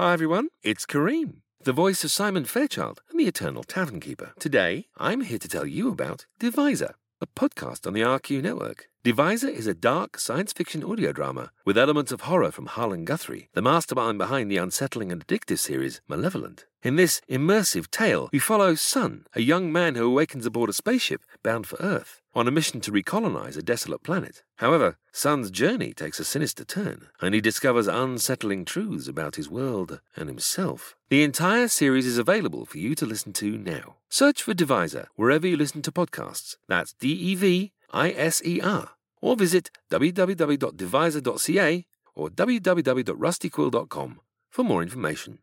Hi everyone, it's Kareem, the voice of Simon Fairchild and the Eternal Tavern Keeper. Today, I'm here to tell you about Deviser, a podcast on the RQ network. Deviser is a dark science fiction audio drama with elements of horror from Harlan Guthrie, the mastermind behind the unsettling and addictive series Malevolent. In this immersive tale, we follow Sun, a young man who awakens aboard a spaceship bound for Earth, on a mission to recolonize a desolate planet. However, Sun's journey takes a sinister turn, and he discovers unsettling truths about his world and himself. The entire series is available for you to listen to now. Search for Deviser wherever you listen to podcasts. That's D E V I S E R. Or visit www.deviser.ca or www.rustyquill.com for more information.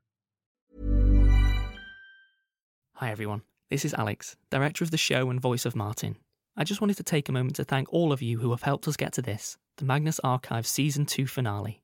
Hi everyone, this is Alex, director of the show and voice of Martin. I just wanted to take a moment to thank all of you who have helped us get to this, the Magnus Archive Season 2 finale.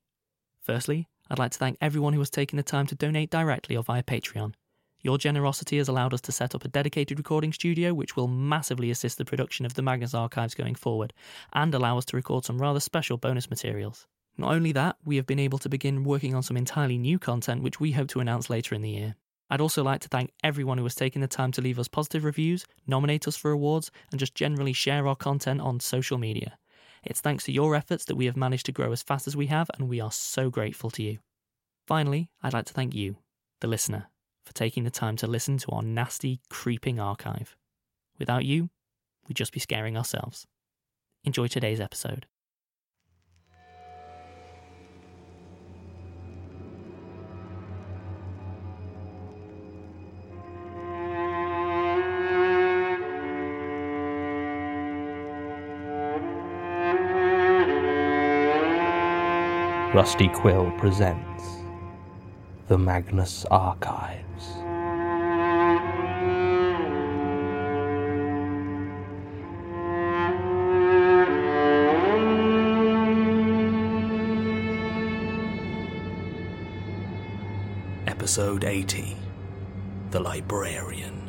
Firstly, I'd like to thank everyone who has taken the time to donate directly or via Patreon. Your generosity has allowed us to set up a dedicated recording studio which will massively assist the production of the Magnus Archives going forward and allow us to record some rather special bonus materials. Not only that, we have been able to begin working on some entirely new content which we hope to announce later in the year. I'd also like to thank everyone who has taken the time to leave us positive reviews, nominate us for awards, and just generally share our content on social media. It's thanks to your efforts that we have managed to grow as fast as we have, and we are so grateful to you. Finally, I'd like to thank you, the listener, for taking the time to listen to our nasty, creeping archive. Without you, we'd just be scaring ourselves. Enjoy today's episode. Rusty Quill presents The Magnus Archives. Episode 80 The Librarian.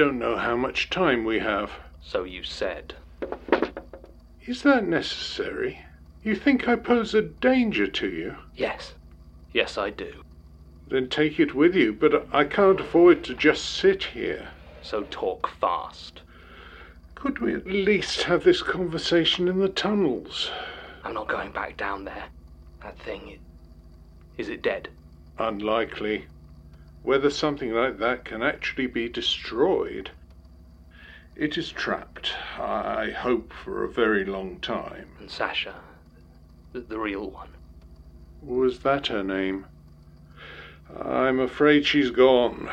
Don't know how much time we have. So you said. Is that necessary? You think I pose a danger to you? Yes. Yes, I do. Then take it with you, but I can't afford to just sit here. So talk fast. Could we at least have this conversation in the tunnels? I'm not going back down there. That thing. Is it dead? Unlikely. Whether something like that can actually be destroyed. It is trapped, I hope, for a very long time. And Sasha? The, the real one? Was that her name? I'm afraid she's gone.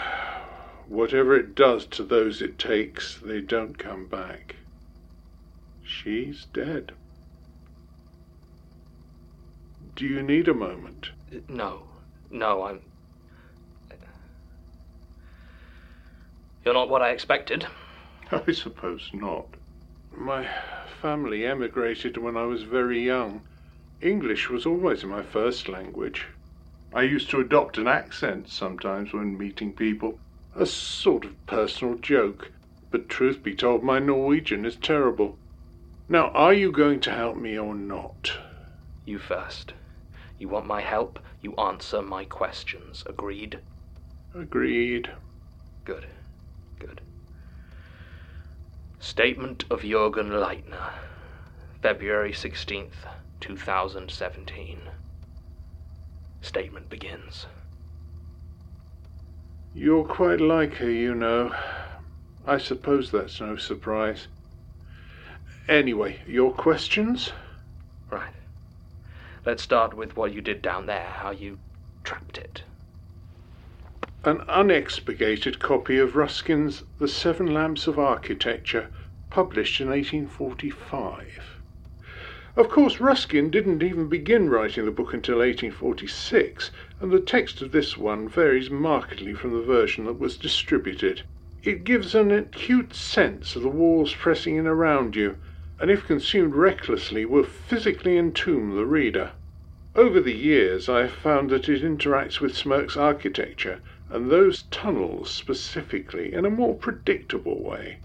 Whatever it does to those it takes, they don't come back. She's dead. Do you need a moment? No. No, I'm. You're not what I expected. I suppose not. My family emigrated when I was very young. English was always my first language. I used to adopt an accent sometimes when meeting people, a sort of personal joke. But truth be told, my Norwegian is terrible. Now, are you going to help me or not? You first. You want my help, you answer my questions. Agreed? Agreed. Good. Good. Statement of Jürgen Leitner, February 16th, 2017. Statement begins. You're quite like her, you know. I suppose that's no surprise. Anyway, your questions? Right. Let's start with what you did down there, how you trapped it. An unexpurgated copy of Ruskin's The Seven Lamps of Architecture, published in 1845. Of course, Ruskin didn't even begin writing the book until 1846, and the text of this one varies markedly from the version that was distributed. It gives an acute sense of the walls pressing in around you, and if consumed recklessly will physically entomb the reader. Over the years I have found that it interacts with Smirke's architecture, and those tunnels specifically, in a more predictable way.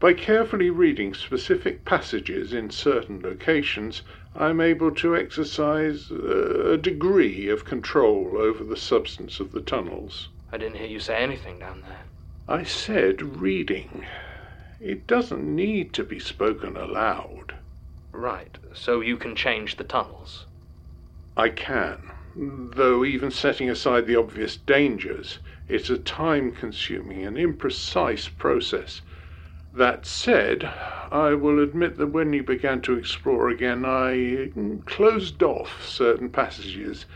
By carefully reading specific passages in certain locations, I am able to exercise uh, a degree of control over the substance of the tunnels. I didn't hear you say anything down there. I said reading. It doesn't need to be spoken aloud. Right, so you can change the tunnels. I can, though even setting aside the obvious dangers, it's a time consuming and imprecise process that said, I will admit that when you began to explore again, I closed off certain passages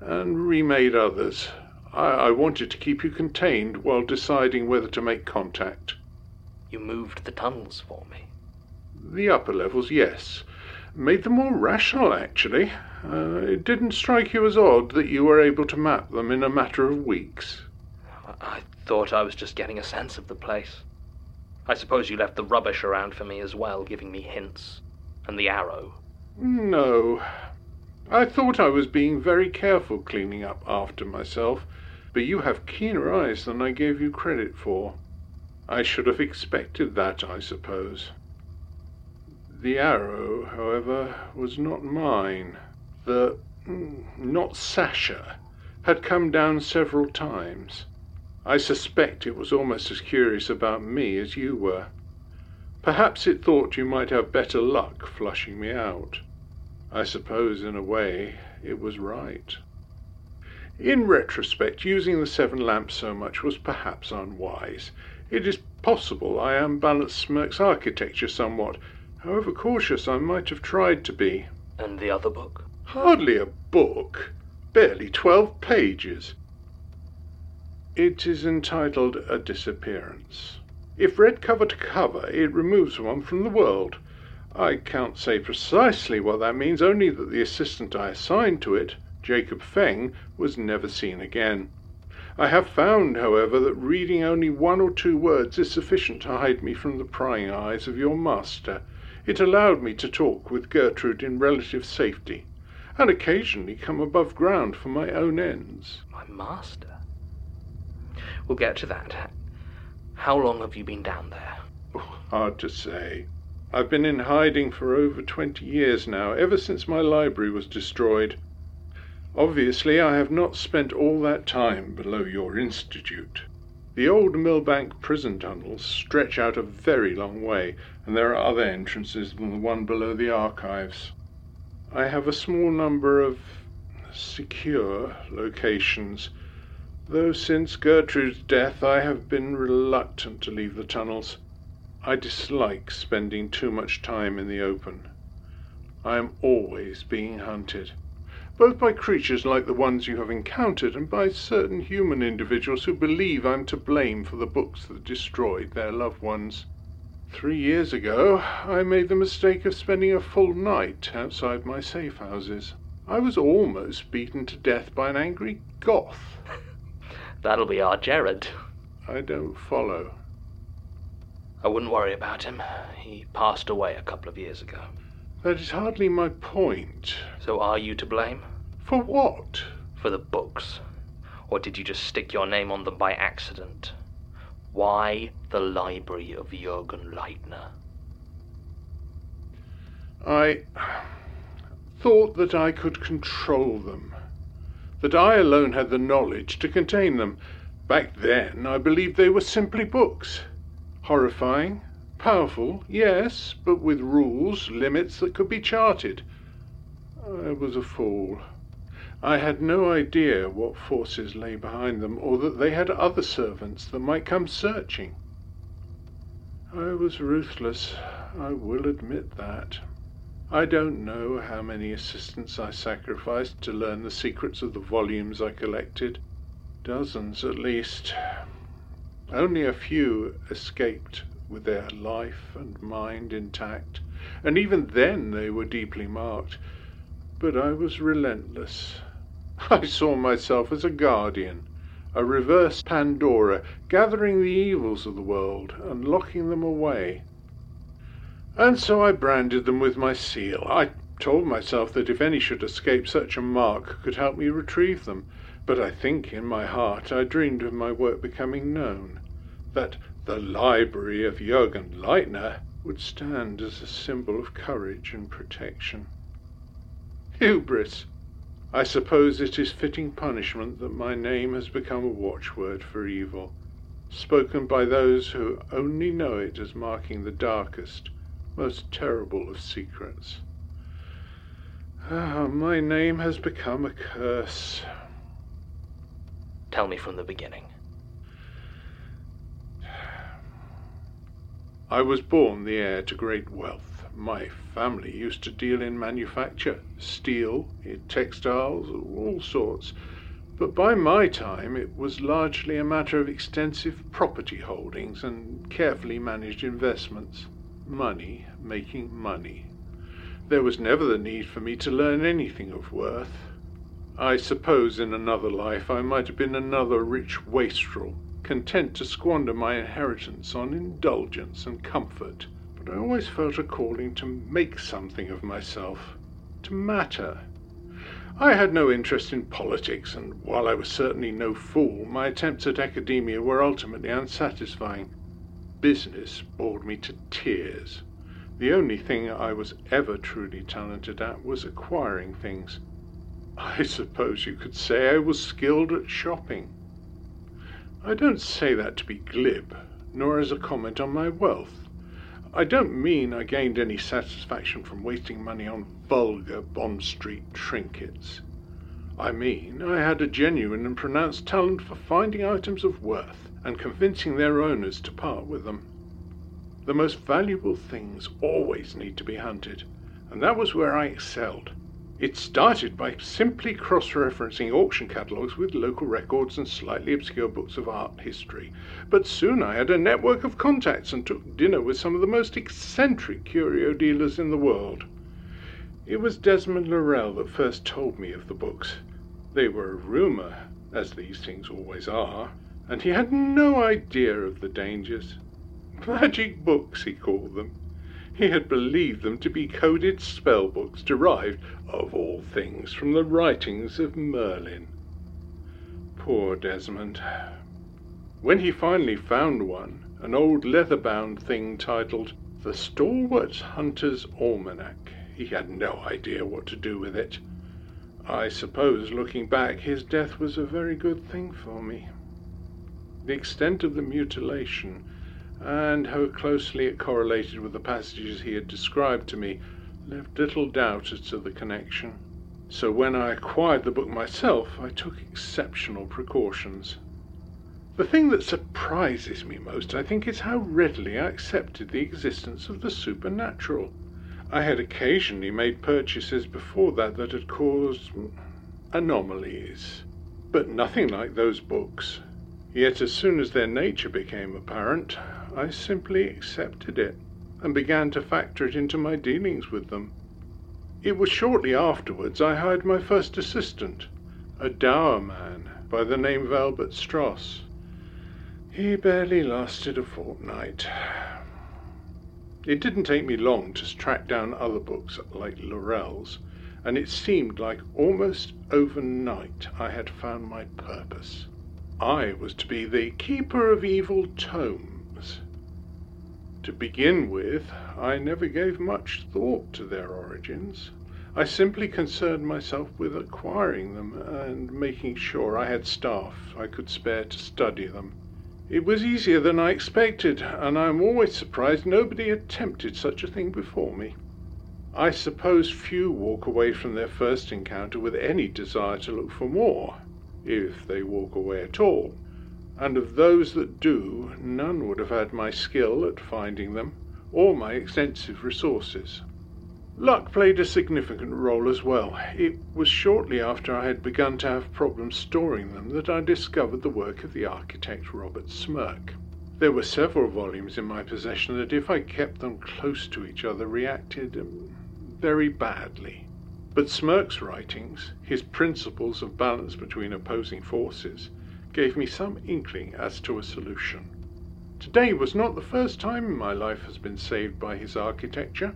and remade others. I, I wanted to keep you contained while deciding whether to make contact. You moved the tunnels for me. The upper levels, yes. Made them more rational, actually. Uh, it didn't strike you as odd that you were able to map them in a matter of weeks. I thought I was just getting a sense of the place. I suppose you left the rubbish around for me as well, giving me hints. And the arrow. No. I thought I was being very careful cleaning up after myself, but you have keener eyes than I gave you credit for. I should have expected that, I suppose. The arrow, however, was not mine. The not Sasha had come down several times. I suspect it was almost as curious about me as you were. Perhaps it thought you might have better luck flushing me out. I suppose, in a way, it was right. In retrospect, using the seven lamps so much was perhaps unwise. It is possible I unbalanced Smirke's architecture somewhat, however cautious I might have tried to be. And the other book? Hardly a book. Barely twelve pages. It is entitled A Disappearance. If read cover to cover, it removes one from the world. I can't say precisely what that means, only that the assistant I assigned to it, Jacob Feng, was never seen again. I have found, however, that reading only one or two words is sufficient to hide me from the prying eyes of your master. It allowed me to talk with Gertrude in relative safety, and occasionally come above ground for my own ends. My master? We'll get to that. How long have you been down there? Oh, hard to say. I've been in hiding for over twenty years now, ever since my library was destroyed. Obviously, I have not spent all that time below your institute. The old Millbank prison tunnels stretch out a very long way, and there are other entrances than the one below the archives. I have a small number of secure locations though since Gertrude's death I have been reluctant to leave the tunnels. I dislike spending too much time in the open. I am always being hunted, both by creatures like the ones you have encountered and by certain human individuals who believe I'm to blame for the books that destroyed their loved ones. Three years ago, I made the mistake of spending a full night outside my safe houses. I was almost beaten to death by an angry goth. That'll be Gerard. I don't follow. I wouldn't worry about him. He passed away a couple of years ago. That is hardly my point. So are you to blame? For what? For the books. Or did you just stick your name on them by accident? Why the library of Jürgen Leitner? I thought that I could control them that I alone had the knowledge to contain them. Back then, I believed they were simply books. Horrifying, powerful, yes, but with rules, limits that could be charted. I was a fool. I had no idea what forces lay behind them, or that they had other servants that might come searching. I was ruthless, I will admit that. I don't know how many assistants I sacrificed to learn the secrets of the volumes I collected. Dozens at least. Only a few escaped with their life and mind intact, and even then they were deeply marked. But I was relentless. I saw myself as a guardian, a reverse Pandora, gathering the evils of the world and locking them away. And so I branded them with my seal. I told myself that if any should escape such a mark could help me retrieve them, but I think in my heart I dreamed of my work becoming known, that the library of Jürgen Leitner would stand as a symbol of courage and protection. Hubris! I suppose it is fitting punishment that my name has become a watchword for evil, spoken by those who only know it as marking the darkest, most terrible of secrets. Ah, my name has become a curse. Tell me from the beginning. I was born the heir to great wealth. My family used to deal in manufacture, steel, textiles, all sorts. But by my time it was largely a matter of extensive property holdings and carefully managed investments. Money making money. There was never the need for me to learn anything of worth. I suppose in another life I might have been another rich wastrel, content to squander my inheritance on indulgence and comfort but I always felt a calling to make something of myself, to matter. I had no interest in politics, and while I was certainly no fool, my attempts at academia were ultimately unsatisfying. Business bored me to tears. The only thing I was ever truly talented at was acquiring things. I suppose you could say I was skilled at shopping. I don't say that to be glib, nor as a comment on my wealth. I don't mean I gained any satisfaction from wasting money on vulgar Bond Street trinkets. I mean I had a genuine and pronounced talent for finding items of worth and convincing their owners to part with them. The most valuable things always need to be hunted, and that was where I excelled. It started by simply cross-referencing auction catalogues with local records and slightly obscure books of art history. But soon I had a network of contacts and took dinner with some of the most eccentric curio dealers in the world. It was Desmond Laurel that first told me of the books. They were a rumour, as these things always are, and he had no idea of the dangers. Magic books, he called them. He had believed them to be coded spell books derived, of all things, from the writings of Merlin. Poor Desmond. When he finally found one, an old leather-bound thing titled The Stalwart Hunter's Almanac, he had no idea what to do with it. I suppose, looking back, his death was a very good thing for me. The extent of the mutilation and how closely it correlated with the passages he had described to me left little doubt as to the connection. So when I acquired the book myself, I took exceptional precautions. The thing that surprises me most, I think, is how readily I accepted the existence of the supernatural. I had occasionally made purchases before that that had caused anomalies, but nothing like those books. Yet as soon as their nature became apparent, I simply accepted it and began to factor it into my dealings with them. It was shortly afterwards I hired my first assistant, a dour man by the name of Albert Stross. He barely lasted a fortnight. It didn't take me long to track down other books like Laurel's, and it seemed like almost overnight I had found my purpose. I was to be the keeper of evil tomes. To begin with, I never gave much thought to their origins. I simply concerned myself with acquiring them and making sure I had staff I could spare to study them. It was easier than I expected, and I am always surprised nobody attempted such a thing before me. I suppose few walk away from their first encounter with any desire to look for more if they walk away at all, and of those that do, none would have had my skill at finding them, or my extensive resources. Luck played a significant role as well. It was shortly after I had begun to have problems storing them that I discovered the work of the architect Robert Smirke. There were several volumes in my possession that, if I kept them close to each other, reacted um, very badly. But Smirke's writings, his principles of balance between opposing forces, gave me some inkling as to a solution. Today was not the first time my life has been saved by his architecture.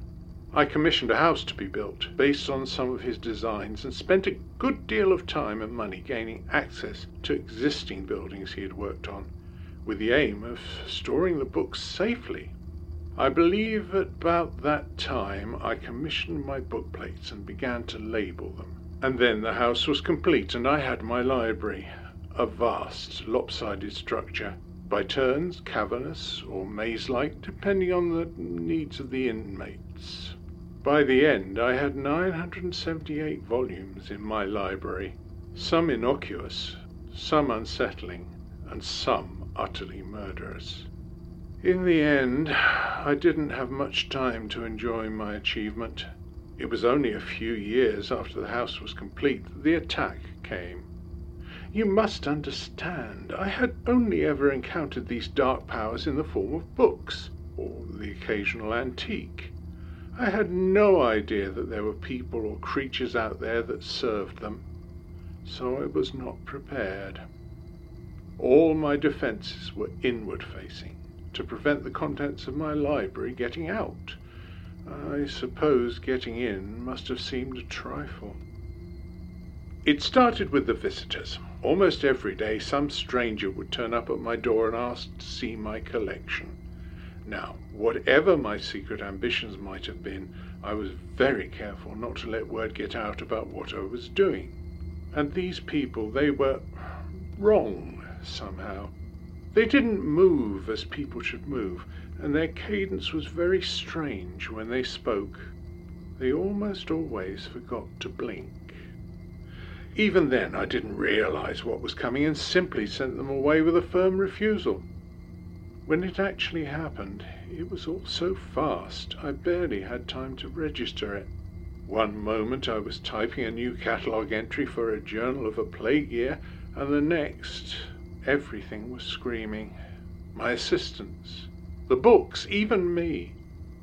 I commissioned a house to be built based on some of his designs and spent a good deal of time and money gaining access to existing buildings he had worked on, with the aim of storing the books safely. I believe at about that time I commissioned my bookplates and began to label them. And then the house was complete and I had my library, a vast, lopsided structure, by turns cavernous or maze-like, depending on the needs of the inmates. By the end, I had 978 volumes in my library, some innocuous, some unsettling, and some utterly murderous. In the end, I didn't have much time to enjoy my achievement. It was only a few years after the house was complete that the attack came. You must understand, I had only ever encountered these dark powers in the form of books, or the occasional antique. I had no idea that there were people or creatures out there that served them, so I was not prepared. All my defenses were inward facing, to prevent the contents of my library getting out. I suppose getting in must have seemed a trifle. It started with the visitors. Almost every day some stranger would turn up at my door and ask to see my collection. Now, whatever my secret ambitions might have been, I was very careful not to let word get out about what I was doing. And these people, they were wrong somehow. They didn't move as people should move, and their cadence was very strange when they spoke. They almost always forgot to blink. Even then, I didn't realize what was coming and simply sent them away with a firm refusal. When it actually happened, it was all so fast I barely had time to register it. One moment I was typing a new catalogue entry for a journal of a plague year, and the next everything was screaming. My assistants, the books, even me.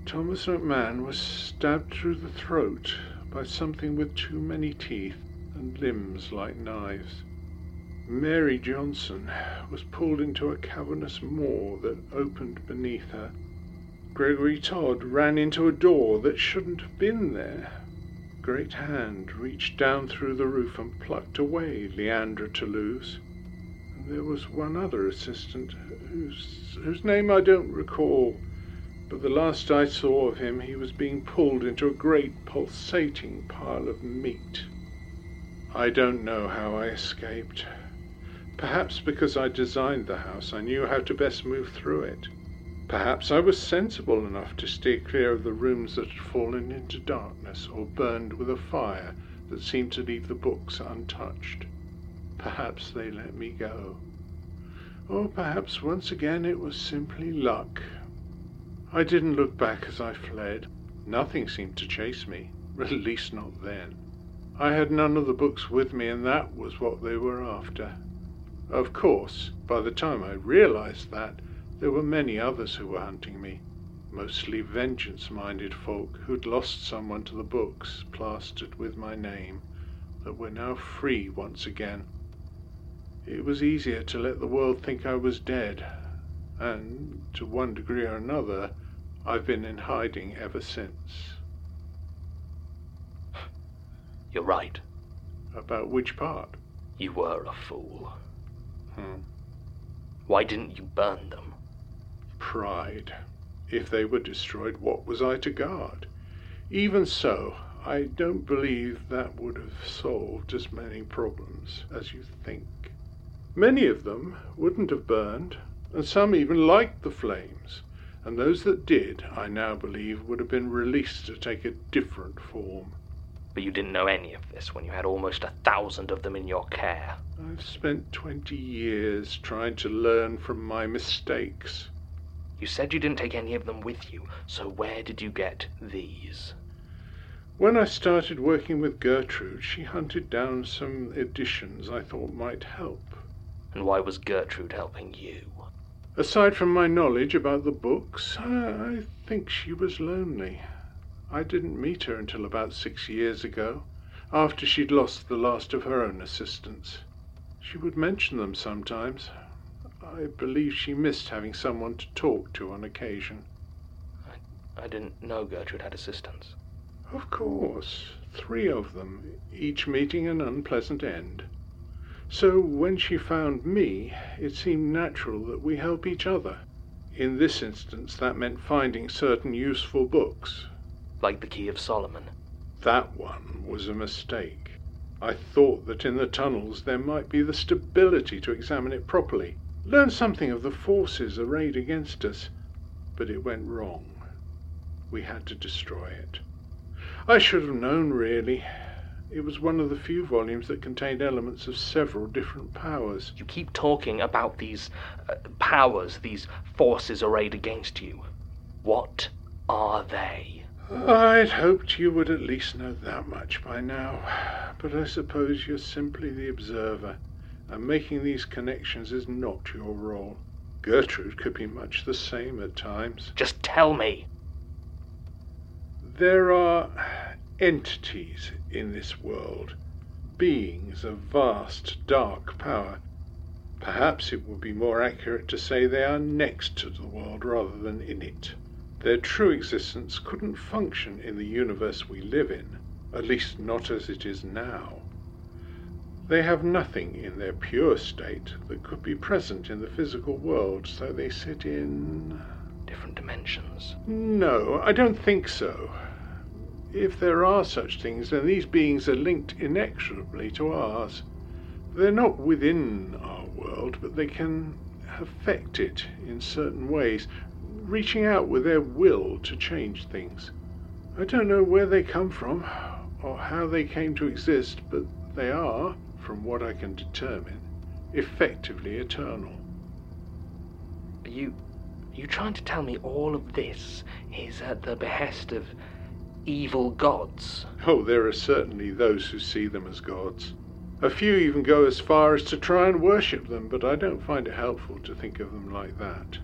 Thomas McMahon was stabbed through the throat by something with too many teeth and limbs like knives. Mary Johnson was pulled into a cavernous maw that opened beneath her. Gregory Todd ran into a door that shouldn't have been there. Great hand reached down through the roof and plucked away Leandra Toulouse. And there was one other assistant whose, whose name I don't recall, but the last I saw of him he was being pulled into a great pulsating pile of meat. I don't know how I escaped. Perhaps because I designed the house, I knew how to best move through it. Perhaps I was sensible enough to steer clear of the rooms that had fallen into darkness or burned with a fire that seemed to leave the books untouched. Perhaps they let me go. Or perhaps once again it was simply luck. I didn't look back as I fled. Nothing seemed to chase me, at least not then. I had none of the books with me, and that was what they were after. Of course, by the time I realized that, there were many others who were hunting me, mostly vengeance-minded folk who'd lost someone to the books plastered with my name, that were now free once again. It was easier to let the world think I was dead, and to one degree or another, I've been in hiding ever since. You're right. About which part? You were a fool. Hmm. Why didn't you burn them? Pride. If they were destroyed, what was I to guard? Even so, I don't believe that would have solved as many problems as you think. Many of them wouldn't have burned, and some even liked the flames, and those that did, I now believe, would have been released to take a different form. But you didn't know any of this when you had almost a thousand of them in your care. I've spent twenty years trying to learn from my mistakes. You said you didn't take any of them with you, so where did you get these? When I started working with Gertrude, she hunted down some editions I thought might help. And why was Gertrude helping you? Aside from my knowledge about the books, I think she was lonely. I didn't meet her until about six years ago, after she'd lost the last of her own assistants. She would mention them sometimes. I believe she missed having someone to talk to on occasion. I, I didn't know Gertrude had assistants. Of course, three of them, each meeting an unpleasant end. So when she found me, it seemed natural that we help each other. In this instance, that meant finding certain useful books. Like the Key of Solomon. That one was a mistake. I thought that in the tunnels there might be the stability to examine it properly, learn something of the forces arrayed against us. But it went wrong. We had to destroy it. I should have known, really. It was one of the few volumes that contained elements of several different powers. You keep talking about these uh, powers, these forces arrayed against you. What are they? I'd hoped you would at least know that much by now, but I suppose you're simply the observer, and making these connections is not your role. Gertrude could be much the same at times. Just tell me. There are entities in this world, beings of vast, dark power. Perhaps it would be more accurate to say they are next to the world rather than in it. Their true existence couldn't function in the universe we live in, at least not as it is now. They have nothing in their pure state that could be present in the physical world, so they sit in. Different dimensions. No, I don't think so. If there are such things, then these beings are linked inexorably to ours. They're not within our world, but they can affect it in certain ways, reaching out with their will to change things. I don't know where they come from or how they came to exist, but they are, from what I can determine, effectively eternal. Are you, are you trying to tell me all of this is at the behest of evil gods? Oh, there are certainly those who see them as gods. A few even go as far as to try and worship them, but I don't find it helpful to think of them like that.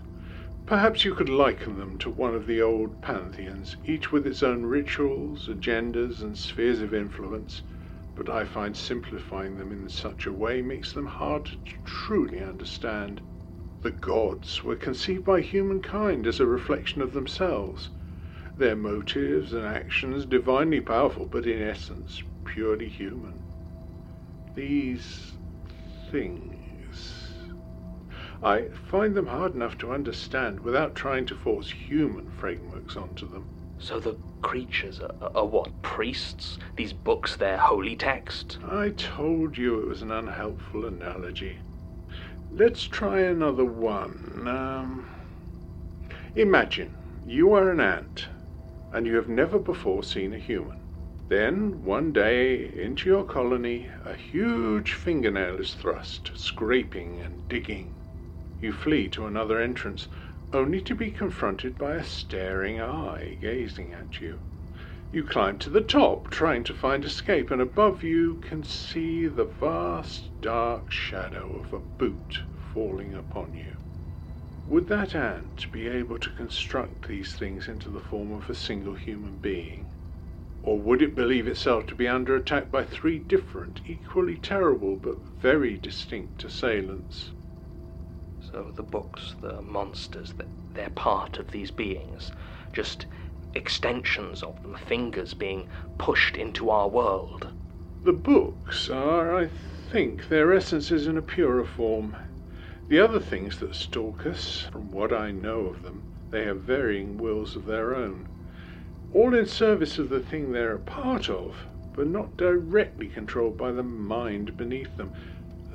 Perhaps you could liken them to one of the old pantheons, each with its own rituals, agendas, and spheres of influence, but I find simplifying them in such a way makes them hard to truly understand. The gods were conceived by humankind as a reflection of themselves, their motives and actions divinely powerful, but in essence purely human. These things I find them hard enough to understand without trying to force human frameworks onto them. So the creatures are, are what? Priests? These books, their holy text? I told you it was an unhelpful analogy. Let's try another one. Um, imagine you are an ant and you have never before seen a human. Then, one day, into your colony, a huge fingernail is thrust, scraping and digging. You flee to another entrance, only to be confronted by a staring eye gazing at you. You climb to the top, trying to find escape, and above you can see the vast dark shadow of a boot falling upon you. Would that ant be able to construct these things into the form of a single human being? Or would it believe itself to be under attack by three different, equally terrible, but very distinct assailants? So the books, the monsters, they're part of these beings, just extensions of them, fingers being pushed into our world. The books are, I think, their essences in a purer form. The other things that stalk us, from what I know of them, they have varying wills of their own, all in service of the thing they're a part of, but not directly controlled by the mind beneath them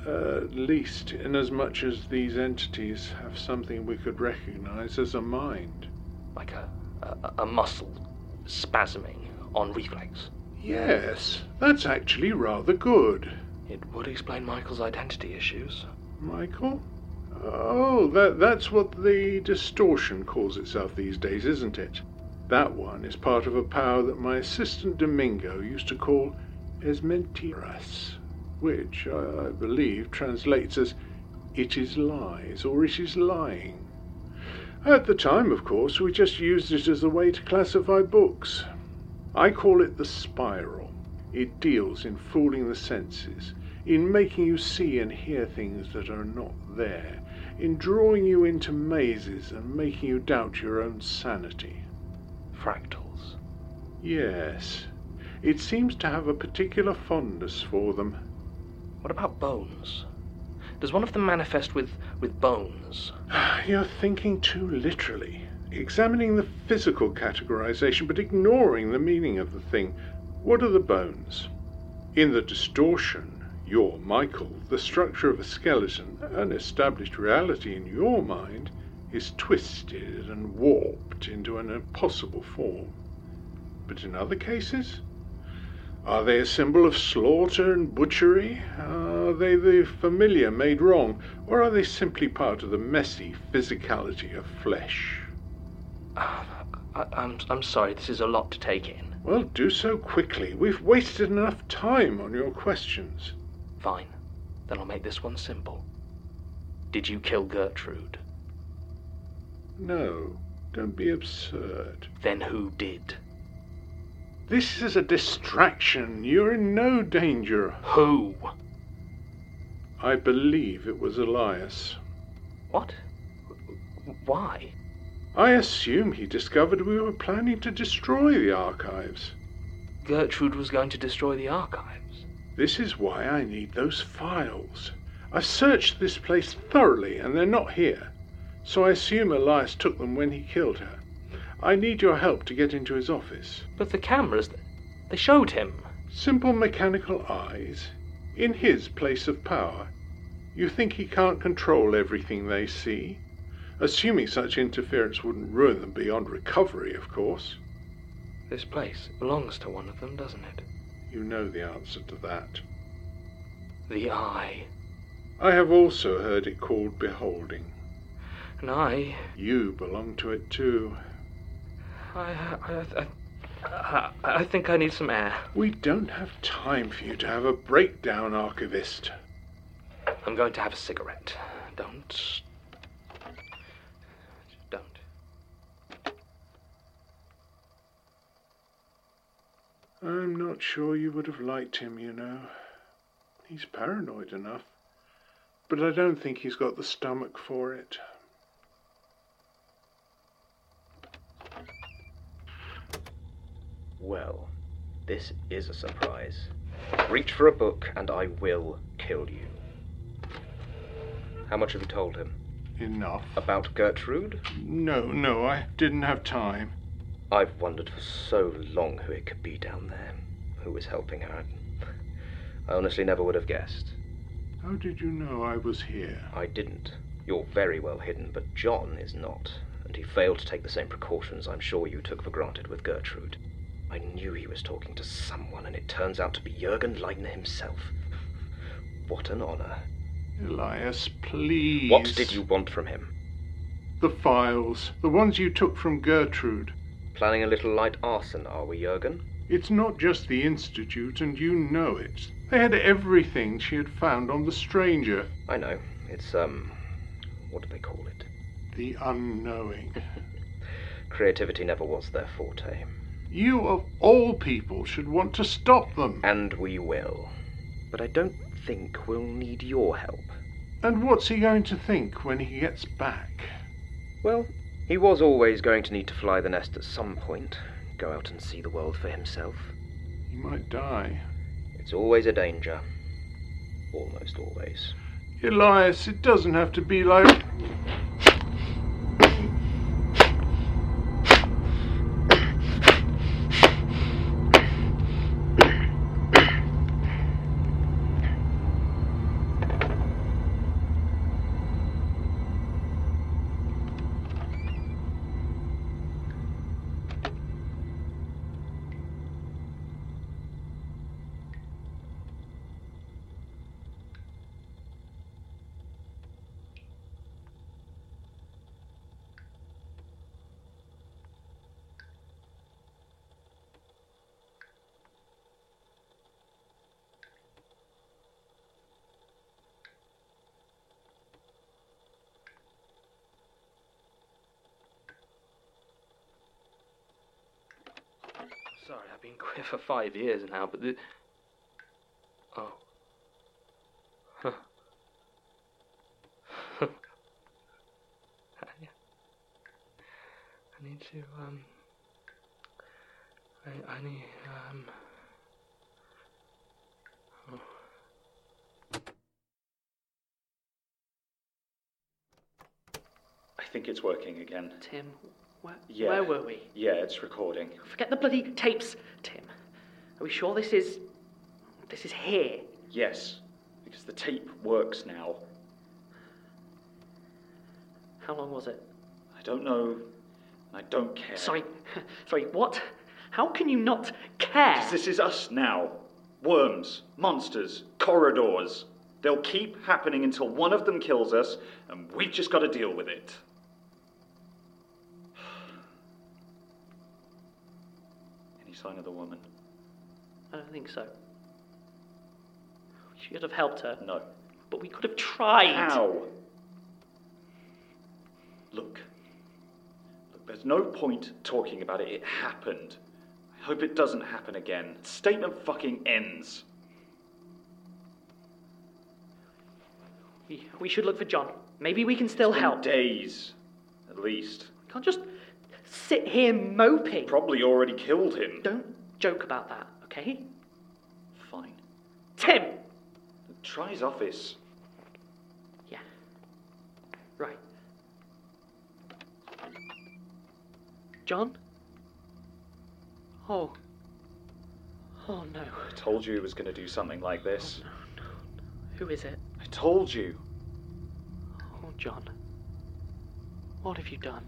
at least inasmuch as these entities have something we could recognize as a mind. Like a, a, a muscle spasming on reflex. Yes, that's actually rather good. It would explain Michael's identity issues. Michael? Oh, that, that's what the distortion calls itself these days, isn't it? That one is part of a power that my assistant Domingo used to call Esmentiras which I believe translates as it is lies or it is lying. At the time, of course, we just used it as a way to classify books. I call it the spiral. It deals in fooling the senses, in making you see and hear things that are not there, in drawing you into mazes and making you doubt your own sanity. Fractals. Yes, it seems to have a particular fondness for them. What about bones? Does one of them manifest with, with bones? You're thinking too literally, examining the physical categorization but ignoring the meaning of the thing. What are the bones? In the distortion, you're Michael, the structure of a skeleton, an established reality in your mind, is twisted and warped into an impossible form. But in other cases, are they a symbol of slaughter and butchery? Are they the familiar made wrong? Or are they simply part of the messy physicality of flesh? I, I'm, I'm sorry, this is a lot to take in. Well, do so quickly. We've wasted enough time on your questions. Fine. Then I'll make this one simple. Did you kill Gertrude? No, don't be absurd. Then who did? This is a distraction. You're in no danger. Who? I believe it was Elias. What? Why? I assume he discovered we were planning to destroy the archives. Gertrude was going to destroy the archives. This is why I need those files. I've searched this place thoroughly and they're not here. So I assume Elias took them when he killed her. I need your help to get into his office. But the cameras, they showed him. Simple mechanical eyes. In his place of power. You think he can't control everything they see? Assuming such interference wouldn't ruin them beyond recovery, of course. This place belongs to one of them, doesn't it? You know the answer to that. The eye. I have also heard it called beholding. And I. You belong to it too. I, I, I, I, think I need some air. We don't have time for you to have a breakdown, archivist. I'm going to have a cigarette. Don't. Don't. I'm not sure you would have liked him, you know. He's paranoid enough. But I don't think he's got the stomach for it. Well, this is a surprise. Reach for a book and I will kill you. How much have you told him? Enough. About Gertrude? No, no, I didn't have time. I've wondered for so long who it could be down there. Who was helping her. I honestly never would have guessed. How did you know I was here? I didn't. You're very well hidden, but Jon is not. And he failed to take the same precautions I'm sure you took for granted with Gertrude. I knew he was talking to someone, and it turns out to be Jurgen Leitner himself. What an honor. Elias, please. What did you want from him? The files. The ones you took from Gertrude. Planning a little light arson, are we, Jurgen? It's not just the Institute, and you know it. They had everything she had found on the stranger. I know. It's, um. What do they call it? The unknowing. Creativity never was their forte. You, of all people, should want to stop them. And we will. But I don't think we'll need your help. And what's he going to think when he gets back? Well, he was always going to need to fly the nest at some point, go out and see the world for himself. He might die. It's always a danger. Almost always. Elias, it doesn't have to be like. Sorry, I've been queer for five years now, but the. Oh. Huh. I I need to, um. I, I need, um. Oh. I think it's working again. Tim, where, Yeah. where were we? Yeah, it's recording. Forget the bloody tapes, Tim. Are we sure this is. this is here? Yes, because the tape works now. How long was it? I don't know. I don't care. Sorry, sorry, what? How can you not care? 'Cause This is us now. Worms, monsters, corridors. They'll keep happening until one of them kills us, and we've just got to deal with it. Any sign of the woman? I don't think so. We should have helped her. No. But we could have tried. How? Look. Look, there's no point talking about it. It happened. I hope it doesn't happen again. Statement fucking ends. We, we should look for Jon. Maybe we can still help. days, at least. We can't just sit here moping. Probably already killed him. Don't joke about that, okay? Fine. Tim! Try his office. Yeah. Right. Jon? Oh. Oh no. I told you he was going to do something like this. Oh, no, no. Who is it? I told you. Oh, Jon. What have you done?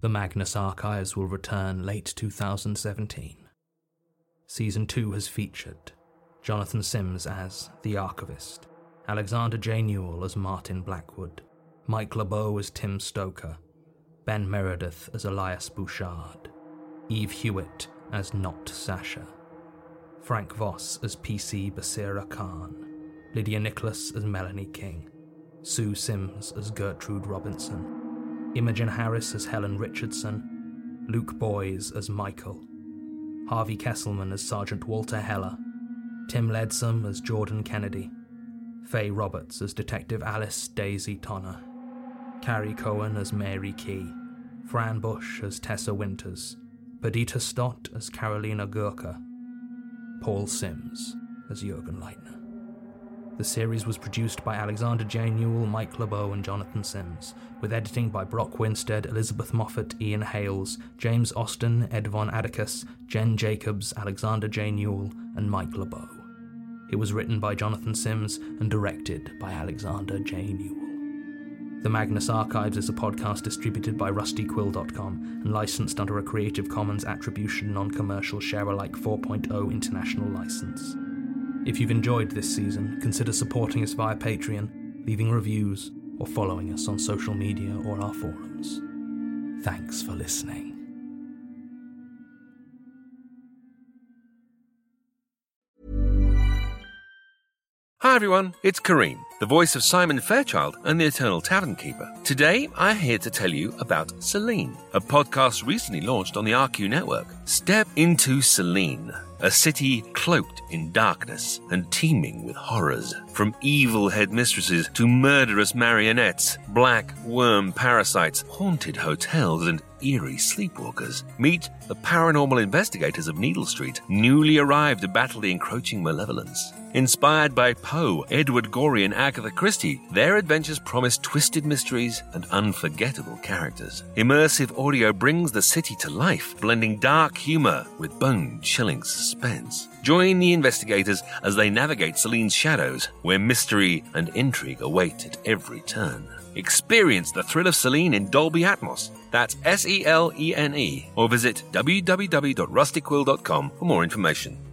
The Magnus Archives will return late 2017. Season 2 has featured Jonathan Sims as The Archivist, Alexander J. Newall as Martin Blackwood, Mike LeBeau as Tim Stoker, Ben Meredith as Elias Bouchard, Eve Hewitt as Not Sasha, Frank Voss as PC Basira Khan, Lydia Nicholas as Melanie King, Sue Sims as Gertrude Robinson, Imogen Harris as Helen Richardson, Luke Boys as Michael, Harvey Kesselman as Sergeant Walter Heller, Tim Ledsome as Jordan Kennedy, Faye Roberts as Detective Alice Daisy Tonner, Carrie Cohen as Mary Keay, Fran Bush as Tessa Winters, Perdita Stott as Carolina Gurka, Paul Sims as Jurgen Leitner. The series was produced by Alexander J. Newall, Mike LeBeau, and Jonathan Sims, with editing by Brock Winstead, Elizabeth Moffat, Ian Hales, James Austin, Ed Von Atticus, Jen Jacobs, Alexander J. Newall, and Mike LeBeau. It was written by Jonathan Sims and directed by Alexander J. Newall. The Magnus Archives is a podcast distributed by rustyquill.com and licensed under a Creative Commons Attribution Non Commercial Share Alike 4.0 international license. If you've enjoyed this season, consider supporting us via Patreon, leaving reviews, or following us on social media or our forums. Thanks for listening. Hi everyone, it's Karim, the voice of Simon Fairchild and the Eternal Tavern Keeper. Today, I'm here to tell you about Selene, a podcast recently launched on the RQ network. Step into Selene, a city cloaked in darkness and teeming with horrors. From evil headmistresses to murderous marionettes, black worm parasites, haunted hotels, and eerie sleepwalkers. Meet the paranormal investigators of Needle Street, newly arrived to battle the encroaching malevolence. Inspired by Poe, Edward Gorey, and Agatha Christie, their adventures promise twisted mysteries and unforgettable characters. Immersive audio brings the city to life, blending dark humor with bone chilling suspense. Join the investigators as they navigate Selene's shadows, where mystery and intrigue await at every turn. Experience the thrill of Selene in Dolby Atmos. That's S E L E N E. Or visit www.rustyquill.com for more information.